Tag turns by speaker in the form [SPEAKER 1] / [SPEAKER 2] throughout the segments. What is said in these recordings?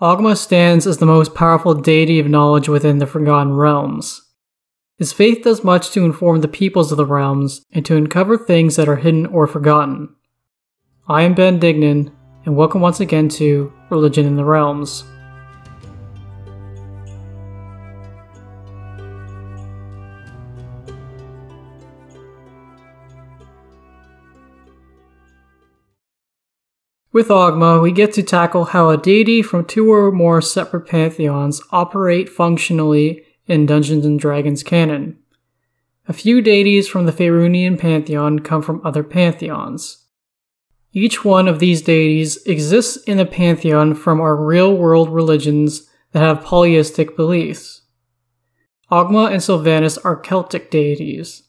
[SPEAKER 1] Ogma stands as the most powerful deity of knowledge within the Forgotten Realms. His faith does much to inform the peoples of the realms and to uncover things that are hidden or forgotten. I am Ben Dignan, and welcome once again to Religion in the Realms. With Ogma, we get to tackle how a deity from two or more separate pantheons operate functionally in Dungeons and Dragons canon. A few deities from the Faerunian pantheon come from other pantheons. Each one of these deities exists in a pantheon from our real world religions that have polyistic beliefs. Ogma and Silvanus are Celtic deities.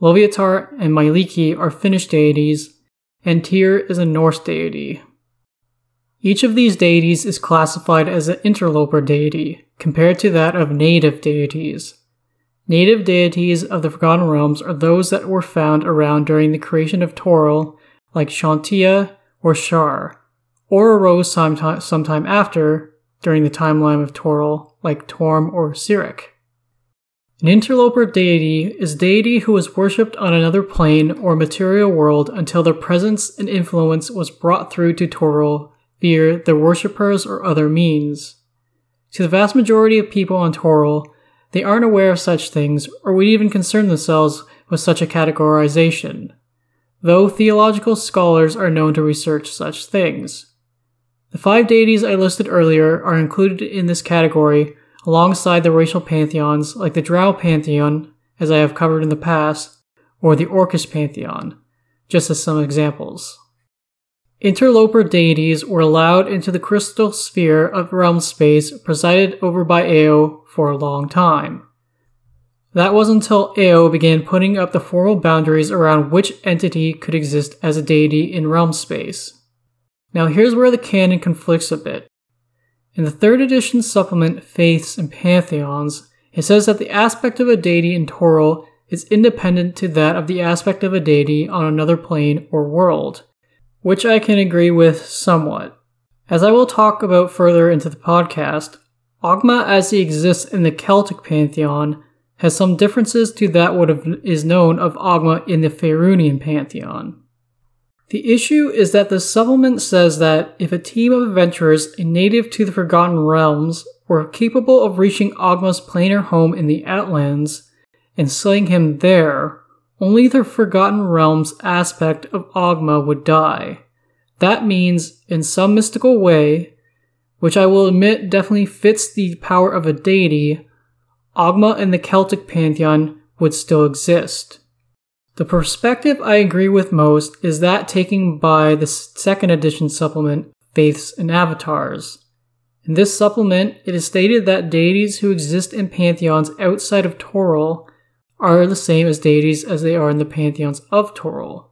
[SPEAKER 1] Loviatar and Mielikki are Finnish deities, and Tyr is a Norse deity. Each of these deities is classified as an interloper deity, compared to that of native deities. Native deities of the Forgotten Realms are those that were found around during the creation of Toril, like Chauntea or Shar, or arose sometime, sometime after, during the timeline of Toril, like Torm or Cyric. An interloper deity is deity who was worshipped on another plane or material world until their presence and influence was brought through to Toril via their worshippers or other means. To the vast majority of people on Toril, they aren't aware of such things or would even concern themselves with such a categorization, though theological scholars are known to research such things. The five deities I listed earlier are included in this category alongside the racial pantheons like the Drow pantheon, as I have covered in the past, or the Orcish pantheon, just as some examples. Interloper deities were allowed into the crystal sphere of realm space presided over by Ao for a long time. That was until Ao began putting up the formal boundaries around which entity could exist as a deity in realm space. Now here's where the canon conflicts a bit. In the third edition supplement Faiths and Pantheons, it says that the aspect of a deity in Toril is independent to that of the aspect of a deity on another plane or world which I can agree with somewhat. As I will talk about further into the podcast, Ogma as he exists in the Celtic pantheon has some differences to that what is known of Ogma in the Faerunian pantheon. The issue is that the supplement says that if a team of adventurers native to the Forgotten Realms were capable of reaching Ogma's planar home in the Outlands and slaying him there, only the Forgotten Realms aspect of Ogma would die. That means, in some mystical way, which I will admit definitely fits the power of a deity, Ogma in the Celtic pantheon would still exist. The perspective I agree with most is that taken by the second edition supplement, Faiths and Avatars. In this supplement, it is stated that deities who exist in pantheons outside of Toril are the same as deities as they are in the pantheons of Toril.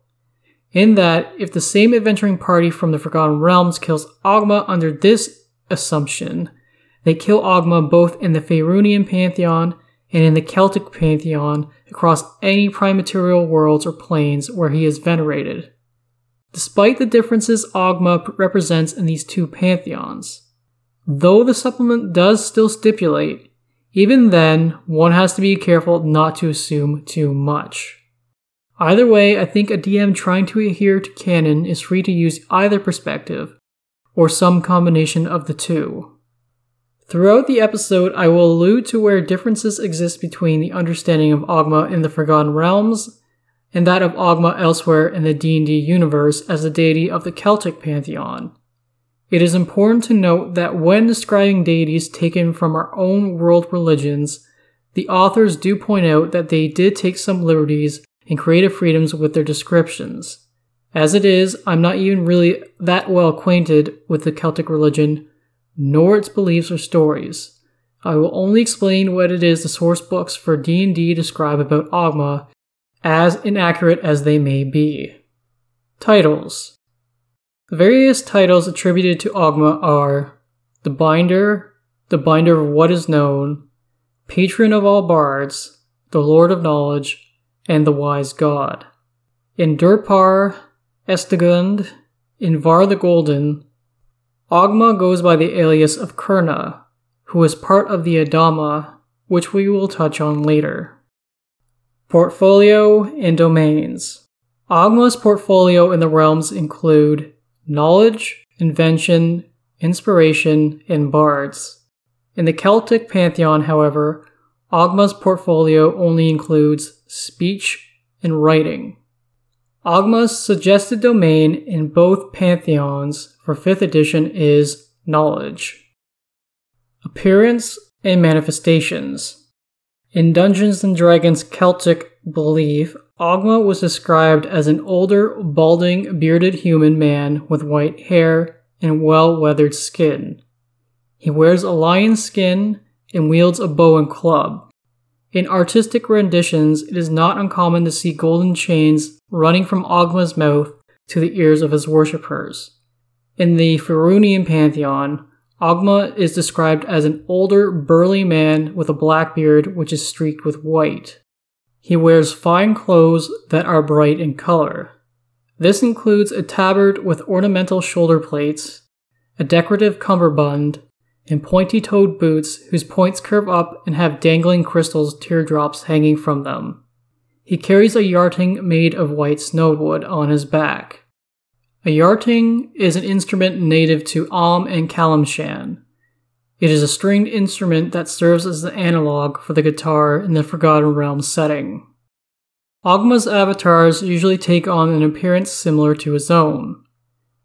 [SPEAKER 1] In that, if the same adventuring party from the Forgotten Realms kills Ogma under this assumption, they kill Ogma both in the Faerunian pantheon and in the Celtic pantheon across any prime material worlds or planes where he is venerated. Despite the differences Ogma represents in these two pantheons. Though the supplement does still stipulate even then, one has to be careful not to assume too much. Either way, I think a DM trying to adhere to canon is free to use either perspective, or some combination of the two. Throughout the episode, I will allude to where differences exist between the understanding of Ogma in the Forgotten Realms and that of Ogma elsewhere in the D&D universe as a deity of the Celtic pantheon. It is important to note that when describing deities taken from our own world religions, the authors do point out that they did take some liberties and creative freedoms with their descriptions. As it is, I'm not even really that well acquainted with the Celtic religion, nor its beliefs or stories. I will only explain what it is the source books for D&D describe about Ogma, as inaccurate as they may be. Titles the various titles attributed to Ogma are the Binder, the Binder of What Is Known, Patron of all Bards, the Lord of Knowledge, and the Wise God. In Durpar, Estagund, in Var the Golden, Ogma goes by the alias of Kurna, who is part of the Adama, which we will touch on later. Portfolio and domains. Ogma's portfolio in the realms include knowledge, invention, inspiration, and bards. In the Celtic pantheon, however, Ogma's portfolio only includes speech and writing. Ogma's suggested domain in both pantheons for 5th edition is knowledge. Appearance and manifestations. In Dungeons and Dragons Celtic belief, Ogma was described as an older, balding, bearded human man with white hair and well weathered skin. He wears a lion's skin and wields a bow and club. In artistic renditions, it is not uncommon to see golden chains running from Ogma's mouth to the ears of his worshippers. In the Faerunian pantheon, Ogma is described as an older, burly man with a black beard which is streaked with white. He wears fine clothes that are bright in color. This includes a tabard with ornamental shoulder plates, a decorative cummerbund, and pointy toed boots whose points curve up and have dangling crystals teardrops hanging from them. He carries a yarting made of white snowwood on his back. A yarting is an instrument native to Amn and Calimshan. It is a stringed instrument that serves as the analog for the guitar in the Forgotten Realms setting. Ogma's avatars usually take on an appearance similar to his own.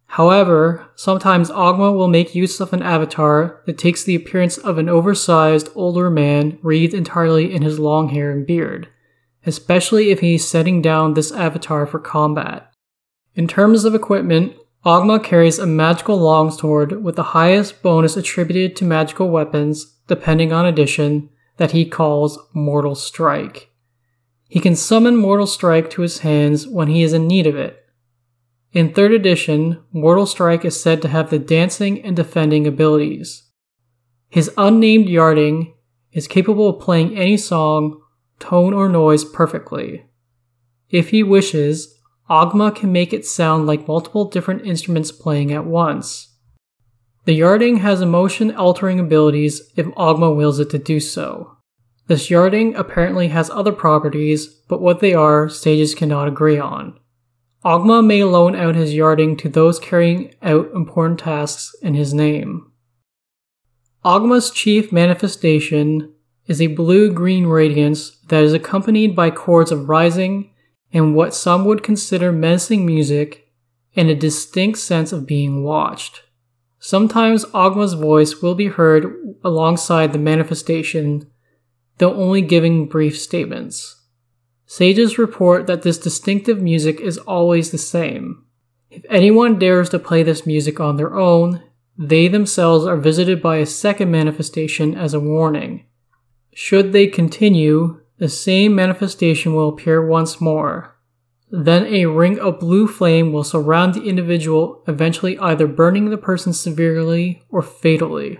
[SPEAKER 1] However, sometimes Ogma will make use of an avatar that takes the appearance of an oversized older man wreathed entirely in his long hair and beard, especially if he's setting down this avatar for combat. In terms of equipment, Ogma carries a magical longsword with the highest bonus attributed to magical weapons, depending on edition, that he calls Mortal Strike. He can summon Mortal Strike to his hands when he is in need of it, in 3rd edition, Mortal Strike is said to have the dancing and defending abilities. His unnamed Yarting is capable of playing any song, tone, or noise perfectly. If he wishes, Ogma can make it sound like multiple different instruments playing at once. The Yarting has emotion altering abilities if Ogma wills it to do so. This Yarting apparently has other properties, but what they are, sages cannot agree on. Ogma may loan out his yarding to those carrying out important tasks in his name. Ogma's chief manifestation is a blue green radiance that is accompanied by chords of rising and what some would consider menacing music and a distinct sense of being watched. Sometimes Ogma's voice will be heard alongside the manifestation, though only giving brief statements. Sages report that this distinctive music is always the same. If anyone dares to play this music on their own, they themselves are visited by a second manifestation as a warning. Should they continue, the same manifestation will appear once more. Then a ring of blue flame will surround the individual, eventually either burning the person severely or fatally.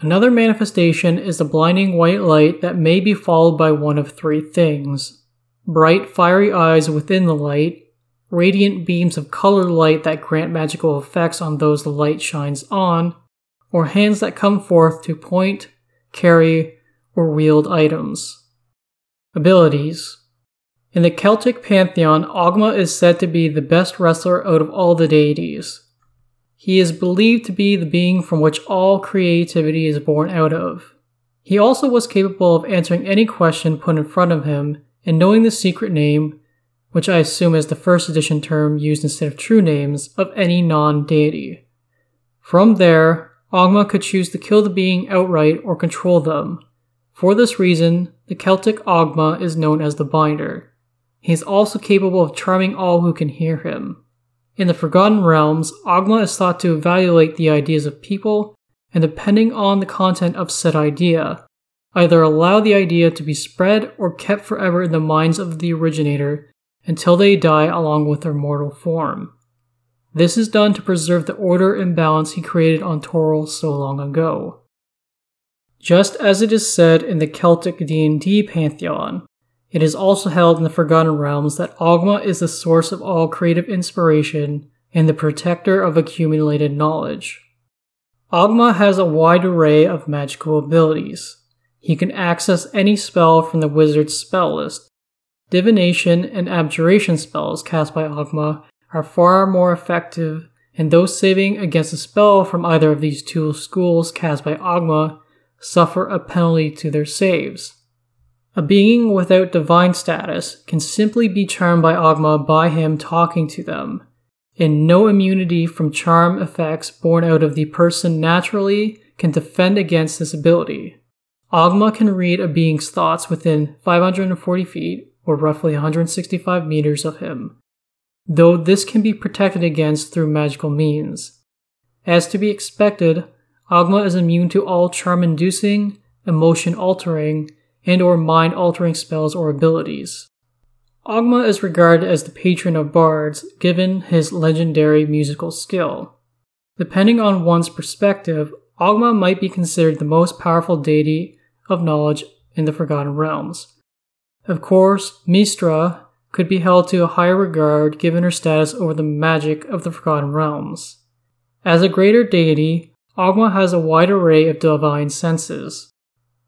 [SPEAKER 1] Another manifestation is the blinding white light that may be followed by one of three things bright, fiery eyes within the light, radiant beams of colored light that grant magical effects on those the light shines on, or hands that come forth to point, carry, or wield items. Abilities In the Celtic pantheon, Ogma is said to be the best wrestler out of all the deities. He is believed to be the being from which all creativity is born out of. He also was capable of answering any question put in front of him and knowing the secret name, which I assume is the first edition term used instead of true names, of any non deity. From there, Ogma could choose to kill the being outright or control them. For this reason, the Celtic Ogma is known as the Binder. He is also capable of charming all who can hear him. In the Forgotten Realms, Ogma is thought to evaluate the ideas of people, and depending on the content of said idea, either allow the idea to be spread or kept forever in the minds of the originator until they die along with their mortal form. This is done to preserve the order and balance he created on Toril so long ago. Just as it is said in the Celtic D&D pantheon, it is also held in the Forgotten Realms that Ogma is the source of all creative inspiration and the protector of accumulated knowledge. Ogma has a wide array of magical abilities. He can access any spell from the wizard's spell list. Divination and abjuration spells cast by Ogma are far more effective, and those saving against a spell from either of these two schools cast by Ogma suffer a penalty to their saves. A being without divine status can simply be charmed by Ogma by him talking to them, and no immunity from charm effects born out of the person naturally can defend against this ability. Ogma can read a being's thoughts within 540 feet, or roughly 165 meters of him, though this can be protected against through magical means. As to be expected, Ogma is immune to all charm inducing, emotion altering, and or mind altering spells or abilities. Ogma is regarded as the patron of bards given his legendary musical skill. Depending on one's perspective, Ogma might be considered the most powerful deity of knowledge in the Forgotten Realms. Of course, Mystra could be held to a higher regard given her status over the magic of the Forgotten Realms. As a greater deity, Ogma has a wide array of divine senses.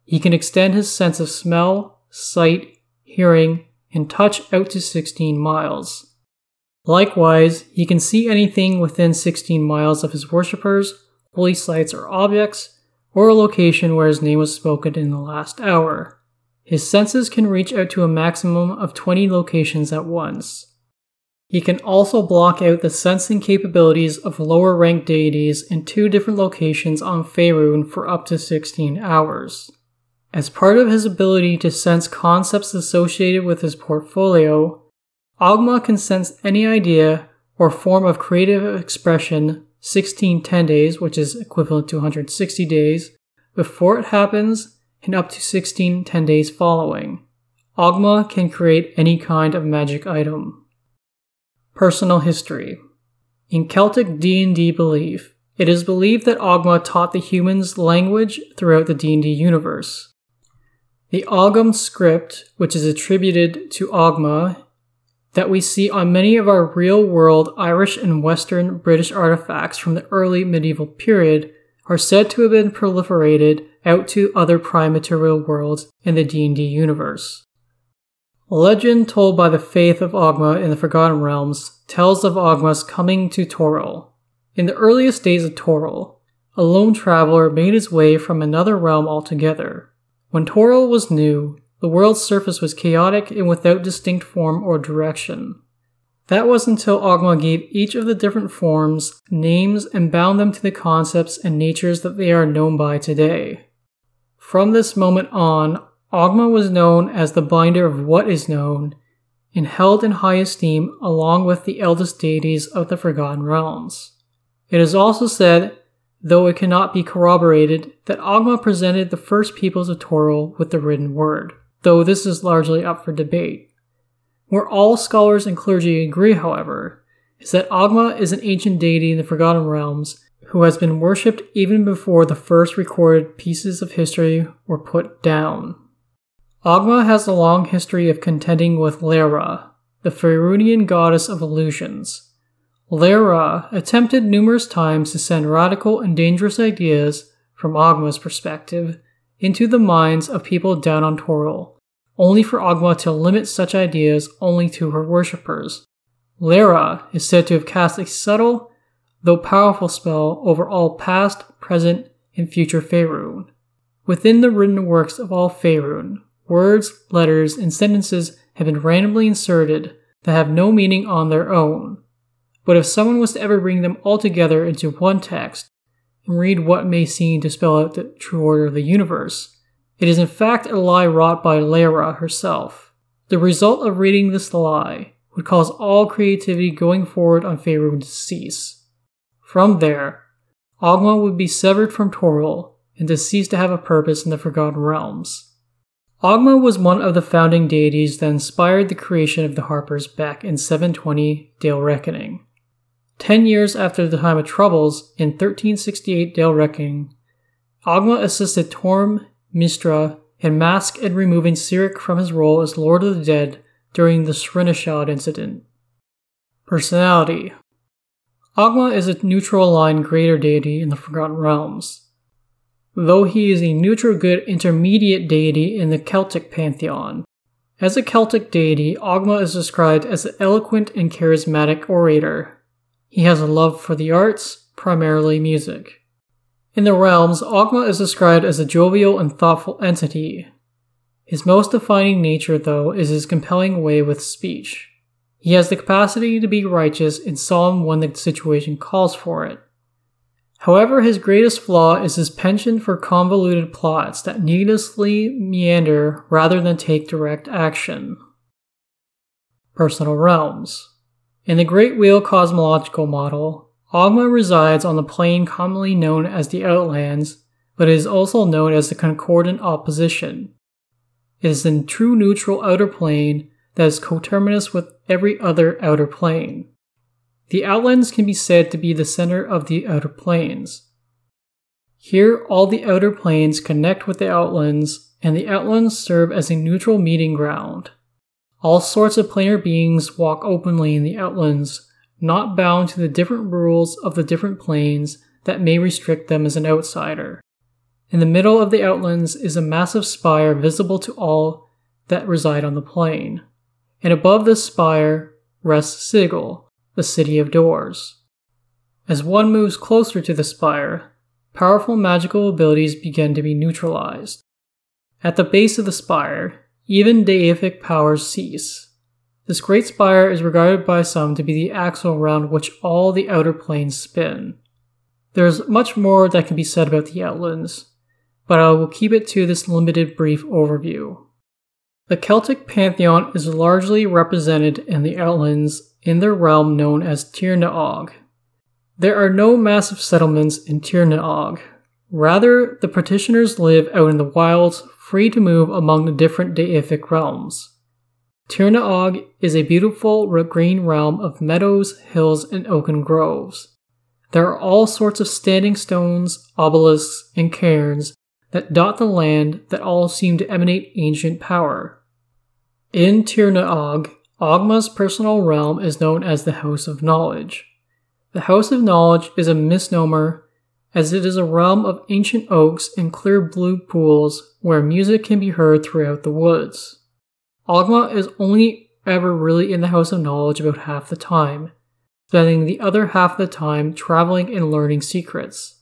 [SPEAKER 1] He can extend his sense of smell, sight, hearing, and touch out to 16 miles. Likewise, he can see anything within 16 miles of his worshippers, holy sites or objects, or a location where his name was spoken in the last hour. His senses can reach out to a maximum of 20 locations at once. He can also block out the sensing capabilities of lower ranked deities in two different locations on Faerun for up to 16 hours. As part of his ability to sense concepts associated with his portfolio, Ogma can sense any idea or form of creative expression 16 10 days, which is equivalent to 160 days, before it happens and up to 16 10 days following. Ogma can create any kind of magic item. Personal history. In Celtic D&D belief, it is believed that Ogma taught the humans language throughout the D&D universe. The Ogham script, which is attributed to Ogma, that we see on many of our real world Irish and Western British artifacts from the early medieval period, are said to have been proliferated out to other prime material worlds in the D&D universe. A legend told by the faith of Ogma in the Forgotten Realms tells of Ogma's coming to Toril. In the earliest days of Toril, a lone traveler made his way from another realm altogether. When Toril was new, the world's surface was chaotic and without distinct form or direction. That was until Ogma gave each of the different forms names and bound them to the concepts and natures that they are known by today. From this moment on, Ogma was known as the binder of what is known and held in high esteem along with the eldest deities of the Forgotten Realms. It is also said though it cannot be corroborated that Ogma presented the first peoples of Toril with the written word, though this is largely up for debate. Where all scholars and clergy agree, however, is that Ogma is an ancient deity in the Forgotten Realms who has been worshipped even before the first recorded pieces of history were put down. Ogma has a long history of contending with Leira, the Faerunian goddess of illusions, Leira attempted numerous times to send radical and dangerous ideas, from Ogma's perspective, into the minds of people down on Toril, only for Ogma to limit such ideas only to her worshippers. Leira is said to have cast a subtle, though powerful spell over all past, present, and future Faerun. Within the written works of all Faerun, words, letters, and sentences have been randomly inserted that have no meaning on their own, but if someone was to ever bring them all together into one text and read what may seem to spell out the true order of the universe, it is in fact a lie wrought by Leira herself. The result of reading this lie would cause all creativity going forward on Faerun to cease. From there, Ogma would be severed from Toril and to cease to have a purpose in the Forgotten Realms. Ogma was one of the founding deities that inspired the creation of the Harpers back in 720 Dale Reckoning. Ten years after the time of troubles, in 1368 Dale Reckoning, Ogma assisted Torm Mystra and mask in removing Cyric from his role as Lord of the Dead during the Cyrinishad incident. Personality Ogma is a neutral aligned greater deity in the Forgotten Realms, though he is a neutral good intermediate deity in the Celtic pantheon. As a Celtic deity, Ogma is described as an eloquent and charismatic orator. He has a love for the arts, primarily music. In the realms, Ogma is described as a jovial and thoughtful entity. His most defining nature, though, is his compelling way with speech. He has the capacity to be righteous and solemn when the situation calls for it. However, his greatest flaw is his penchant for convoluted plots that needlessly meander rather than take direct action. Personal Realms In the Great Wheel cosmological model, Ogma resides on the plane commonly known as the Outlands, but is also known as the Concordant Opposition. It is the true neutral outer plane that is coterminous with every other outer plane. The outlands can be said to be the center of the outer planes. Here, all the outer planes connect with the outlands, and the outlands serve as a neutral meeting ground. All sorts of planar beings walk openly in the outlands, not bound to the different rules of the different planes that may restrict them as an outsider. In the middle of the outlands is a massive spire visible to all that reside on the plane, and above this spire rests Sigil, the City of Doors. As one moves closer to the spire, powerful magical abilities begin to be neutralized. At the base of the spire, even deific powers cease. This great spire is regarded by some to be the axle around which all the outer planes spin. There is much more that can be said about the Outlands, but I will keep it to this limited brief overview. The Celtic pantheon is largely represented in the Outlands in their realm known as Tir na Og. There are no massive settlements in Tir na Og. Rather, the petitioners live out in the wilds, free to move among the different deific realms. Tir na Og is a beautiful green realm of meadows, hills, and oaken groves. There are all sorts of standing stones, obelisks, and cairns that dot the land that all seem to emanate ancient power. In Tir na Og, Ogma's personal realm is known as the House of Knowledge. The House of Knowledge is a misnomer as it is a realm of ancient oaks and clear blue pools where music can be heard throughout the woods. Ogma is only ever really in the House of Knowledge about half the time, spending the other half of the time traveling and learning secrets.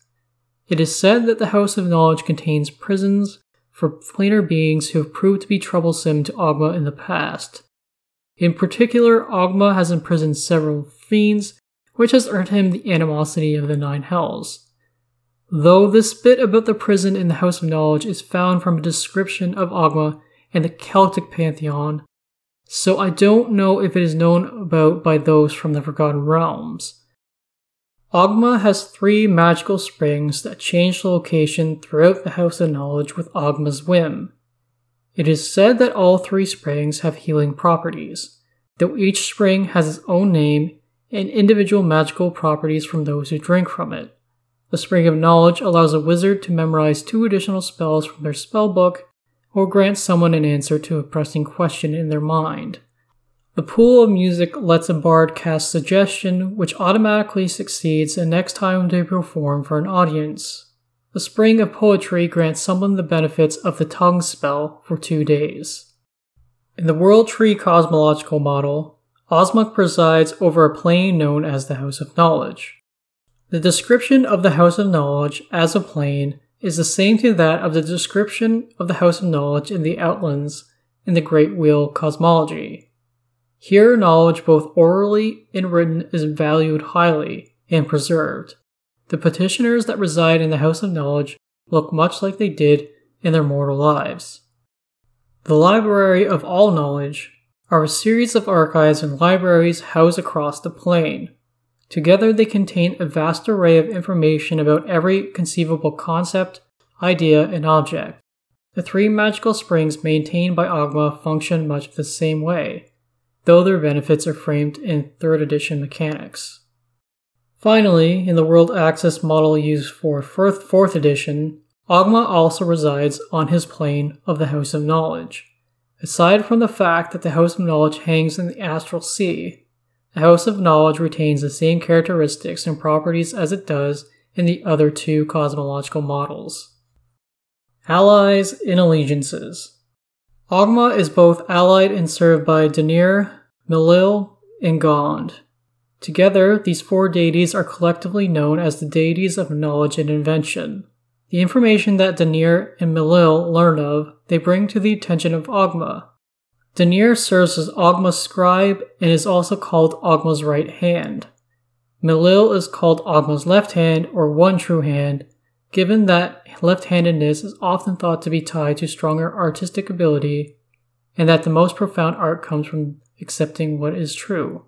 [SPEAKER 1] It is said that the House of Knowledge contains prisons for planar beings who have proved to be troublesome to Ogma in the past, in particular, Ogma has imprisoned several fiends, which has earned him the animosity of the Nine Hells. Though this bit about the prison in the House of Knowledge is found from a description of Ogma in the Celtic pantheon, so I don't know if it is known about by those from the Forgotten Realms. Ogma has three magical springs that change the location throughout the House of Knowledge with Ogma's whim. It is said that all three springs have healing properties, though each spring has its own name and individual magical properties from those who drink from it. The Spring of Knowledge allows a wizard to memorize two additional spells from their spellbook or grant someone an answer to a pressing question in their mind. The Pool of Music lets a bard cast suggestion, which automatically succeeds the next time they perform for an audience. The Spring of Poetry grants someone the benefits of the tongue spell for two days. In the World Tree cosmological model, Osmuk presides over a plane known as the House of Knowledge. The description of the House of Knowledge as a plane is the same to that of the description of the House of Knowledge in the Outlands in the Great Wheel cosmology. Here, knowledge both orally and written is valued highly and preserved, the petitioners that reside in the House of Knowledge look much like they did in their mortal lives. The Library of All Knowledge are a series of archives and libraries housed across the plane. Together, they contain a vast array of information about every conceivable concept, idea, and object. The three magical springs maintained by Ogma function much the same way, though their benefits are framed in 3rd edition mechanics. Finally, in the World Axis model used for 4th edition, Ogma also resides on his plane of the House of Knowledge. Aside from the fact that the House of Knowledge hangs in the astral sea, the House of Knowledge retains the same characteristics and properties as it does in the other two cosmological models. Allies and Allegiances Ogma is both allied and served by Deneir, Milil, and Gond. Together, these four deities are collectively known as the deities of knowledge and invention. The information that Deneir and Milil learn of, they bring to the attention of Ogma. Deneir serves as Ogma's scribe and is also called Ogma's right hand. Milil is called Ogma's left hand or one true hand, given that left handedness is often thought to be tied to stronger artistic ability, and that the most profound art comes from accepting what is true.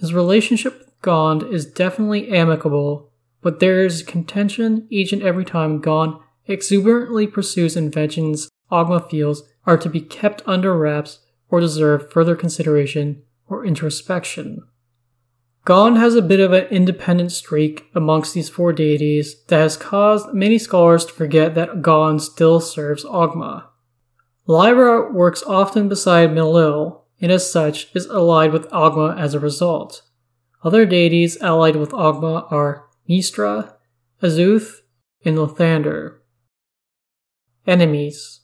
[SPEAKER 1] His relationship with Gond is definitely amicable, but there is contention each and every time Gond exuberantly pursues inventions Ogma feels are to be kept under wraps or deserve further consideration or introspection. Gond has a bit of an independent streak amongst these four deities that has caused many scholars to forget that Gond still serves Ogma. Lyra works often beside Milil, and as such is allied with Ogma as a result. Other deities allied with Ogma are Mystra, Azuth, and Lathander. Enemies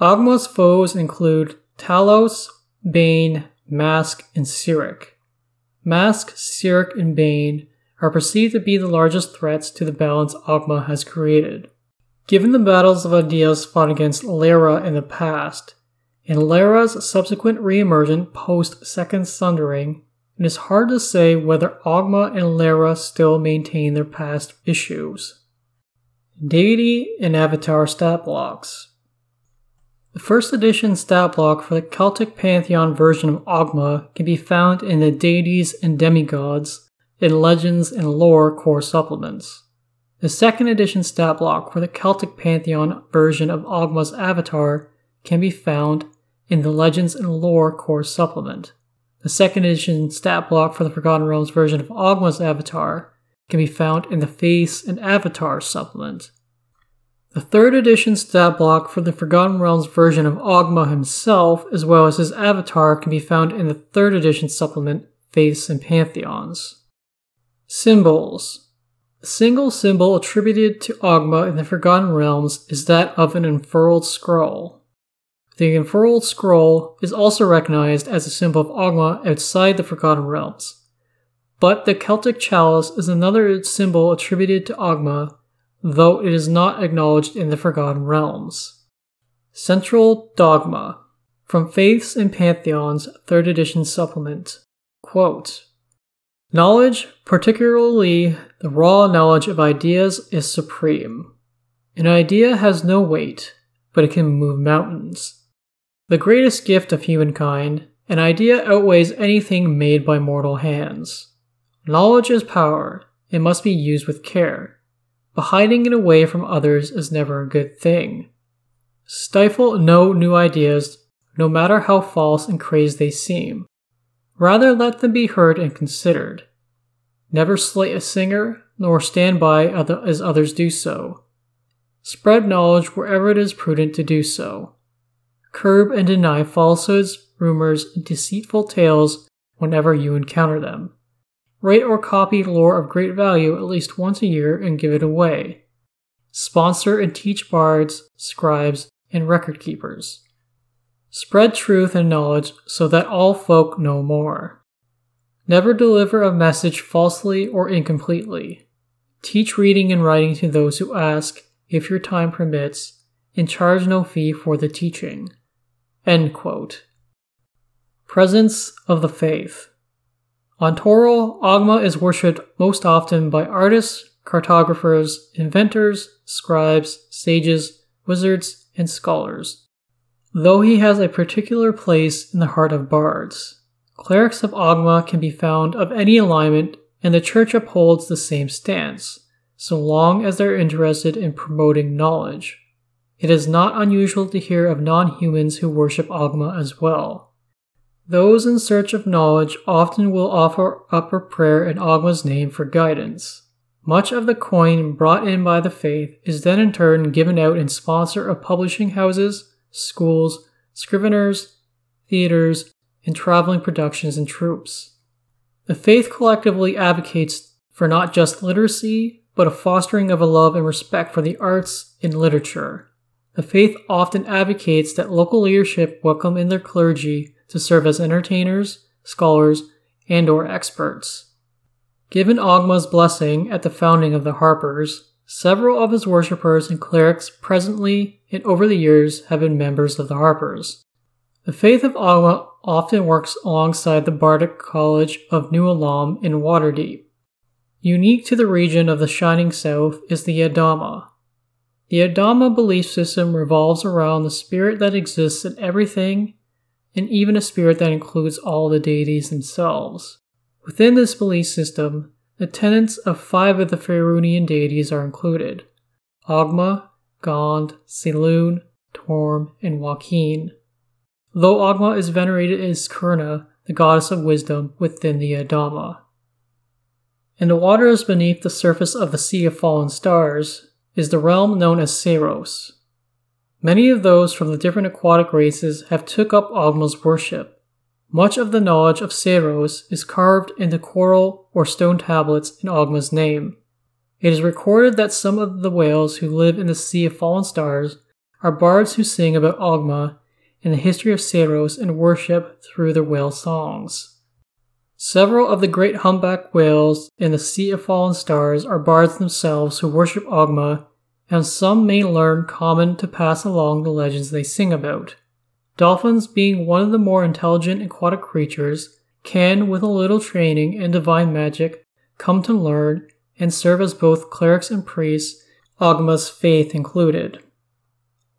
[SPEAKER 1] Ogma's foes include Talos, Bane, Mask, and Cyric. Mask, Cyric, and Bane are perceived to be the largest threats to the balance Ogma has created. Given the battles of ideas fought against Leira in the past, in Leira's subsequent reemergence post Second Sundering, it is hard to say whether Ogma and Leira still maintain their past issues. Deity and Avatar stat blocks. The first edition stat block for the Celtic Pantheon version of Ogma can be found in the Deities and Demigods in Legends and Lore core supplements. The second edition stat block for the Celtic Pantheon version of Ogma's Avatar can be found in the Legends and Lore Core Supplement. The second edition stat block for the Forgotten Realms version of Ogma's Avatar can be found in the Faiths and Avatar Supplement. The third edition stat block for the Forgotten Realms version of Ogma himself, as well as his avatar, can be found in the third edition supplement, Faiths and Pantheons. Symbols. The single symbol attributed to Ogma in the Forgotten Realms is that of an unfurled scroll. The Infernal scroll is also recognized as a symbol of Ogma outside the Forgotten Realms. But the Celtic chalice is another symbol attributed to Ogma, though it is not acknowledged in the Forgotten Realms. Central Dogma from Faiths and Pantheons, 3rd edition supplement. Quote, Knowledge, particularly the raw knowledge of ideas, is supreme. An idea has no weight, but it can move mountains. The greatest gift of humankind, an idea outweighs anything made by mortal hands. Knowledge is power, it must be used with care, but hiding it away from others is never a good thing. Stifle no new ideas, no matter how false and crazed they seem. Rather let them be heard and considered. Never slate a singer, nor stand by as others do so. Spread knowledge wherever it is prudent to do so curb and deny falsehoods, rumors, and deceitful tales whenever you encounter them. Write or copy lore of great value at least once a year and give it away. Sponsor and teach bards, scribes, and record keepers. Spread truth and knowledge so that all folk know more. Never deliver a message falsely or incompletely. Teach reading and writing to those who ask, if your time permits, and charge no fee for the teaching. End quote. Presence of the Faith. On Toril, Ogma is worshipped most often by artists, cartographers, inventors, scribes, sages, wizards, and scholars, though he has a particular place in the heart of bards. Clerics of Ogma can be found of any alignment, and the church upholds the same stance, so long as they're interested in promoting knowledge. It is not unusual to hear of non humans who worship Ogma as well. Those in search of knowledge often will offer up a prayer in Ogma's name for guidance. Much of the coin brought in by the faith is then in turn given out in sponsor of publishing houses, schools, scriveners, theaters, and traveling productions and troops. The faith collectively advocates for not just literacy, but a fostering of a love and respect for the arts and literature. The faith often advocates that local leadership welcome in their clergy to serve as entertainers, scholars, and or experts. Given Ogma's blessing at the founding of the Harpers, several of his worshippers and clerics presently and over the years have been members of the Harpers. The faith of Ogma often works alongside the Bardic College of New Olamn in Waterdeep. Unique to the region of the Shining South is the Adama. The Adama belief system revolves around the spirit that exists in everything and even a spirit that includes all the deities themselves. Within this belief system, the tenets of five of the Faerunian deities are included Ogma, Gond, Selûne, Torm, and Waukeen. Though Ogma is venerated as Kurna, the goddess of wisdom within the Adama. In the waters beneath the surface of the Sea of Fallen Stars is the realm known as Serôs. Many of those from the different aquatic races have took up Ogma's worship. Much of the knowledge of Serôs is carved into coral or stone tablets in Ogma's name. It is recorded that some of the whales who live in the Sea of Fallen Stars are bards who sing about Ogma and the history of Serôs and worship through their whale songs. Several of the great humpback whales in the Sea of Fallen Stars are bards themselves who worship Ogma, and some may learn common to pass along the legends they sing about. Dolphins, being one of the more intelligent aquatic creatures, can, with a little training and divine magic, come to learn and serve as both clerics and priests, Ogma's faith included.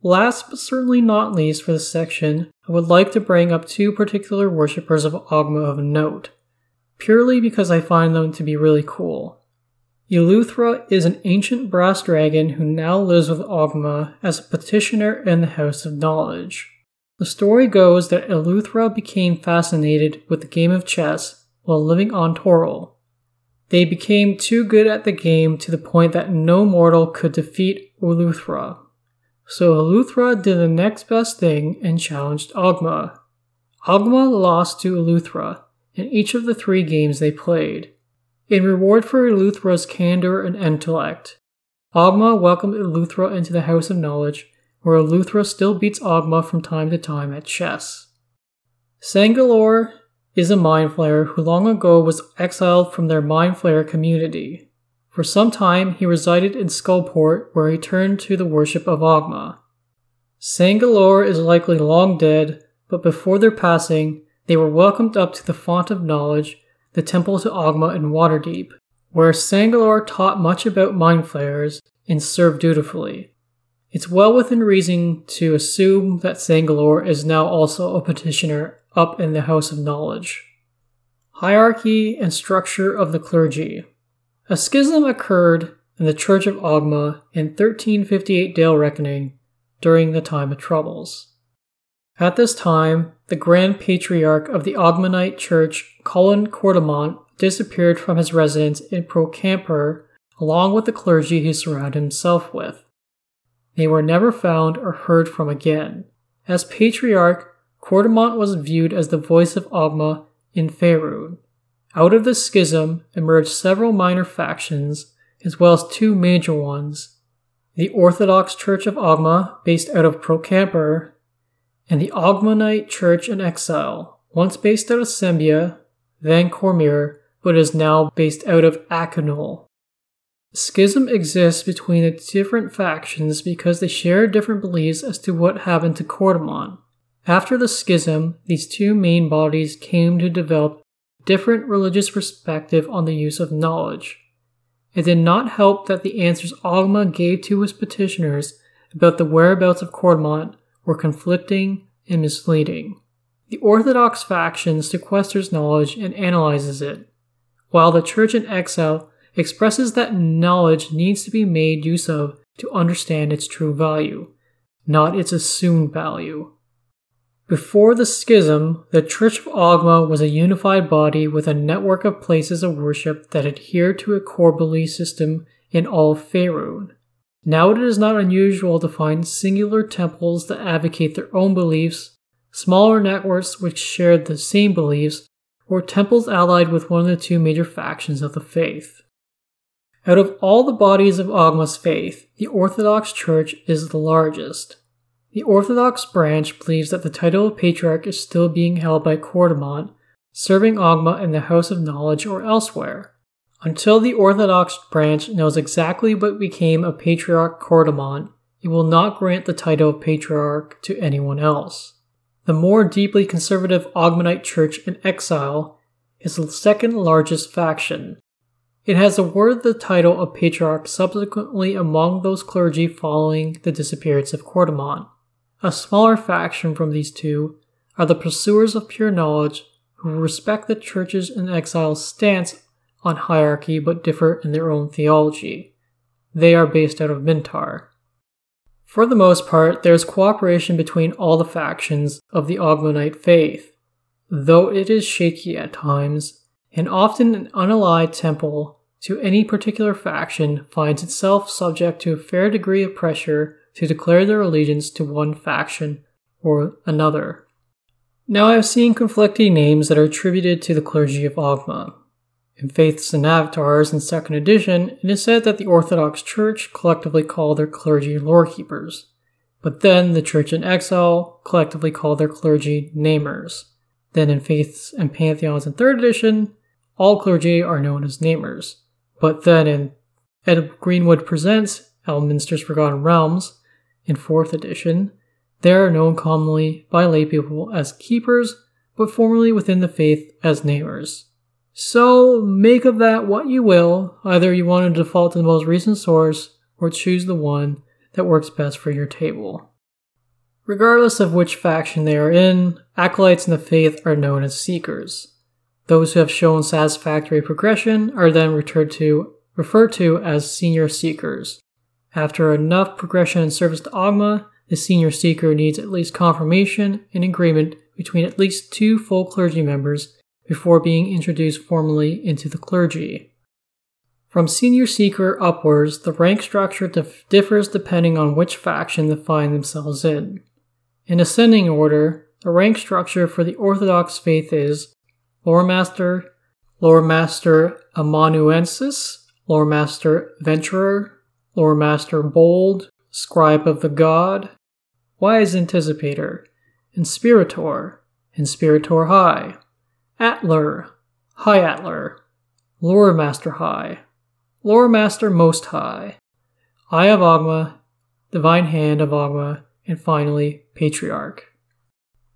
[SPEAKER 1] Last but certainly not least for this section, I would like to bring up two particular worshippers of Ogma of note purely because I find them to be really cool. Eleuthera is an ancient brass dragon who now lives with Ogma as a petitioner in the House of Knowledge. The story goes that Eleuthera became fascinated with the game of chess while living on Toril. They became too good at the game to the point that no mortal could defeat Eleuthera. So Eleuthera did the next best thing and challenged Ogma. Ogma lost to Eleuthera, in each of the three games they played. In reward for Eleuthera's candor and intellect, Ogma welcomed Eleuthera into the House of Knowledge, where Eleuthera still beats Ogma from time to time at chess. Sangalor is a mind flayer who long ago was exiled from their mind flayer community. For some time, he resided in Skullport, where he turned to the worship of Ogma. Sangalor is likely long dead, but before their passing, they were welcomed up to the font of knowledge, the temple to Ogma in Waterdeep, where Sangalor taught much about mind flayers and served dutifully. It's well within reason to assume that Sangalor is now also a petitioner up in the House of Knowledge. Hierarchy and structure of the clergy. A schism occurred in the Church of Ogma in 1358 Dale Reckoning during the time of troubles. At this time, the Grand Patriarch of the Ogmanite Church, Colin Cordamont, disappeared from his residence in Procampur along with the clergy he surrounded himself with. They were never found or heard from again. As Patriarch, Cordamont was viewed as the voice of Ogma in Faerun. Out of this schism emerged several minor factions, as well as two major ones. The Orthodox Church of Ogma, based out of Procampur, and the Ogmanite Church in exile, once based out of Sembia, then Cormyr, but is now based out of Akinol. Schism exists between the different factions because they share different beliefs as to what happened to Cordamont. After the schism, these two main bodies came to develop different religious perspective on the use of knowledge. It did not help that the answers Ogma gave to his petitioners about the whereabouts of Cordamont were conflicting and misleading. The Orthodox faction sequesters knowledge and analyzes it, while the Church in exile expresses that knowledge needs to be made use of to understand its true value, not its assumed value. Before the schism, the Church of Ogma was a unified body with a network of places of worship that adhered to a core belief system in all Faerun. Now it is not unusual to find singular temples that advocate their own beliefs, smaller networks which share the same beliefs, or temples allied with one of the two major factions of the faith. Out of all the bodies of Ogma's faith, the Orthodox Church is the largest. The Orthodox branch believes that the title of Patriarch is still being held by Cordamont, serving Ogma in the House of Knowledge or elsewhere. Until the Orthodox branch knows exactly what became of Patriarch Cordamont, it will not grant the title of Patriarch to anyone else. The more deeply conservative Ogmanite Church in exile is the second largest faction. It has awarded the title of Patriarch subsequently among those clergy following the disappearance of Cordamont. A smaller faction from these two are the pursuers of pure knowledge who respect the church's in exile's stance on hierarchy but differ in their own theology. They are based out of Mintar. For the most part, there is cooperation between all the factions of the Ogmanite faith, though it is shaky at times, and often an unallied temple to any particular faction finds itself subject to a fair degree of pressure to declare their allegiance to one faction or another. Now I have seen conflicting names that are attributed to the clergy of Ogma. In Faiths and Avatars in 2nd edition, it is said that the Orthodox Church collectively call their clergy lorekeepers, but then the Church in Exile collectively call their clergy namers. Then in Faiths and Pantheons in 3rd edition, all clergy are known as namers. But then in Ed Greenwood Presents Elminster's Forgotten Realms in 4th edition, they are known commonly by laypeople as keepers, but formerly within the faith as namers. So make of that what you will. Either you want to default to the most recent source or choose the one that works best for your table. Regardless of which faction they are in, acolytes in the faith are known as seekers. Those who have shown satisfactory progression are then referred to, referred to as senior seekers. After enough progression and service to Ogma, the senior seeker needs at least confirmation and agreement between at least two full clergy members before being introduced formally into the clergy. From senior seeker upwards, the rank structure dif- differs depending on which faction they find themselves in. In ascending order, the rank structure for the Orthodox faith is Lore Master, Lore Master Amanuensis, Lore Master Venturer, Lore Master Bold, Scribe of the God, Wise Anticipator, Inspirator, Inspirator High, Atler, High Atler, Lore Master High, Lore Master Most High, Eye of Ogma, Divine Hand of Ogma, and finally Patriarch.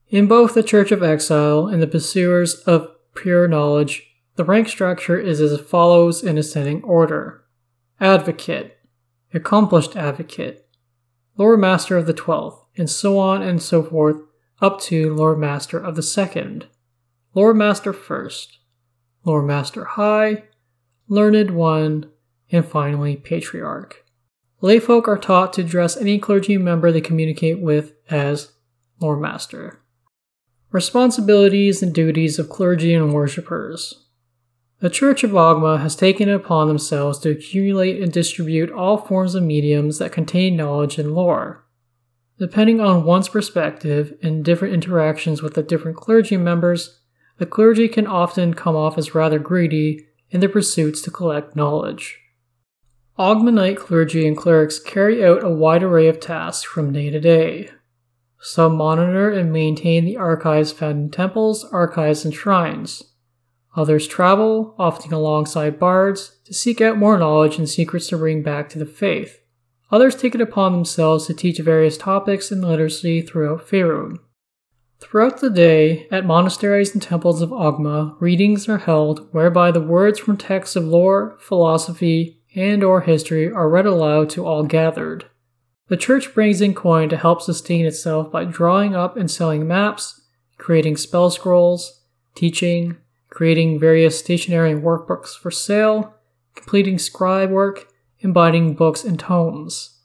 [SPEAKER 1] In both the Church of Exile and the Pursuers of Pure Knowledge, the rank structure is as follows in ascending order. Advocate, Accomplished Advocate, Lore Master of the Twelfth, and so on and so forth up to Lore Master of the Second. Lore Master first, Lore Master High, Learned One, and finally Patriarch. Layfolk are taught to address any clergy member they communicate with as Lore Master. Responsibilities and duties of clergy and worshippers. The Church of Ogma has taken it upon themselves to accumulate and distribute all forms of mediums that contain knowledge and lore. Depending on one's perspective and different interactions with the different clergy members, the clergy can often come off as rather greedy in their pursuits to collect knowledge. Ogmanite clergy and clerics carry out a wide array of tasks from day to day. Some monitor and maintain the archives found in temples, archives, and shrines. Others travel, often alongside bards, to seek out more knowledge and secrets to bring back to the faith. Others take it upon themselves to teach various topics in literacy throughout Faerun. Throughout the day, at monasteries and temples of Ogma, readings are held whereby the words from texts of lore, philosophy, and or history are read aloud to all gathered. The church brings in coin to help sustain itself by drawing up and selling maps, creating spell scrolls, teaching, creating various stationery and workbooks for sale, completing scribe work, and binding books and tomes.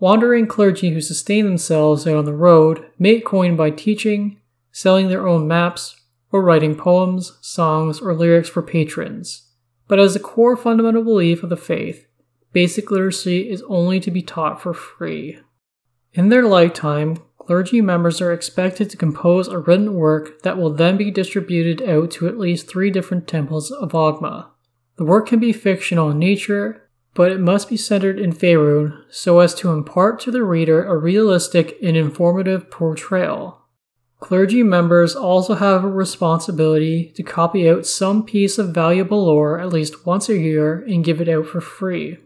[SPEAKER 1] Wandering clergy who sustain themselves out on the road make coin by teaching, selling their own maps, or writing poems, songs, or lyrics for patrons. But as a core fundamental belief of the faith, basic literacy is only to be taught for free. In their lifetime, clergy members are expected to compose a written work that will then be distributed out to at least three different temples of Ogma. The work can be fictional in nature, but it must be centered in Faerun so as to impart to the reader a realistic and informative portrayal. Clergy members also have a responsibility to copy out some piece of valuable lore at least once a year and give it out for free.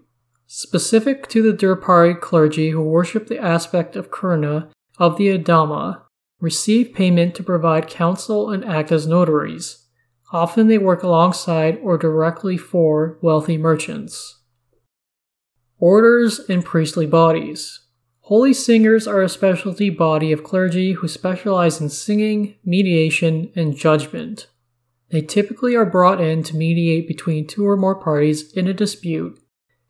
[SPEAKER 1] Specific to the Durpari clergy who worship the aspect of Kurna of the Adama, receive payment to provide counsel and act as notaries. Often they work alongside or directly for wealthy merchants. Orders and priestly bodies. Holy singers are a specialty body of clergy who specialize in singing, mediation, and judgment. They typically are brought in to mediate between two or more parties in a dispute,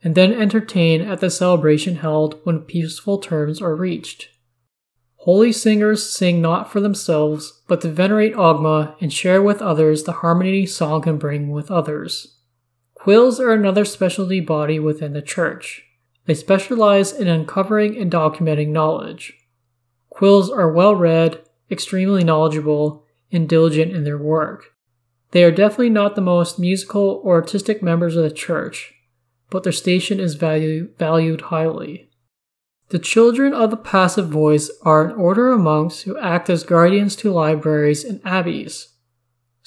[SPEAKER 1] and then entertain at the celebration held when peaceful terms are reached. Holy singers sing not for themselves, but to venerate Ogma and share with others the harmony song can bring with others. Quills are another specialty body within the church. They specialize in uncovering and documenting knowledge. Quills are well read, extremely knowledgeable, and diligent in their work. They are definitely not the most musical or artistic members of the church, but their station is value, valued highly. The children of the passive voice are an order of monks who act as guardians to libraries and abbeys.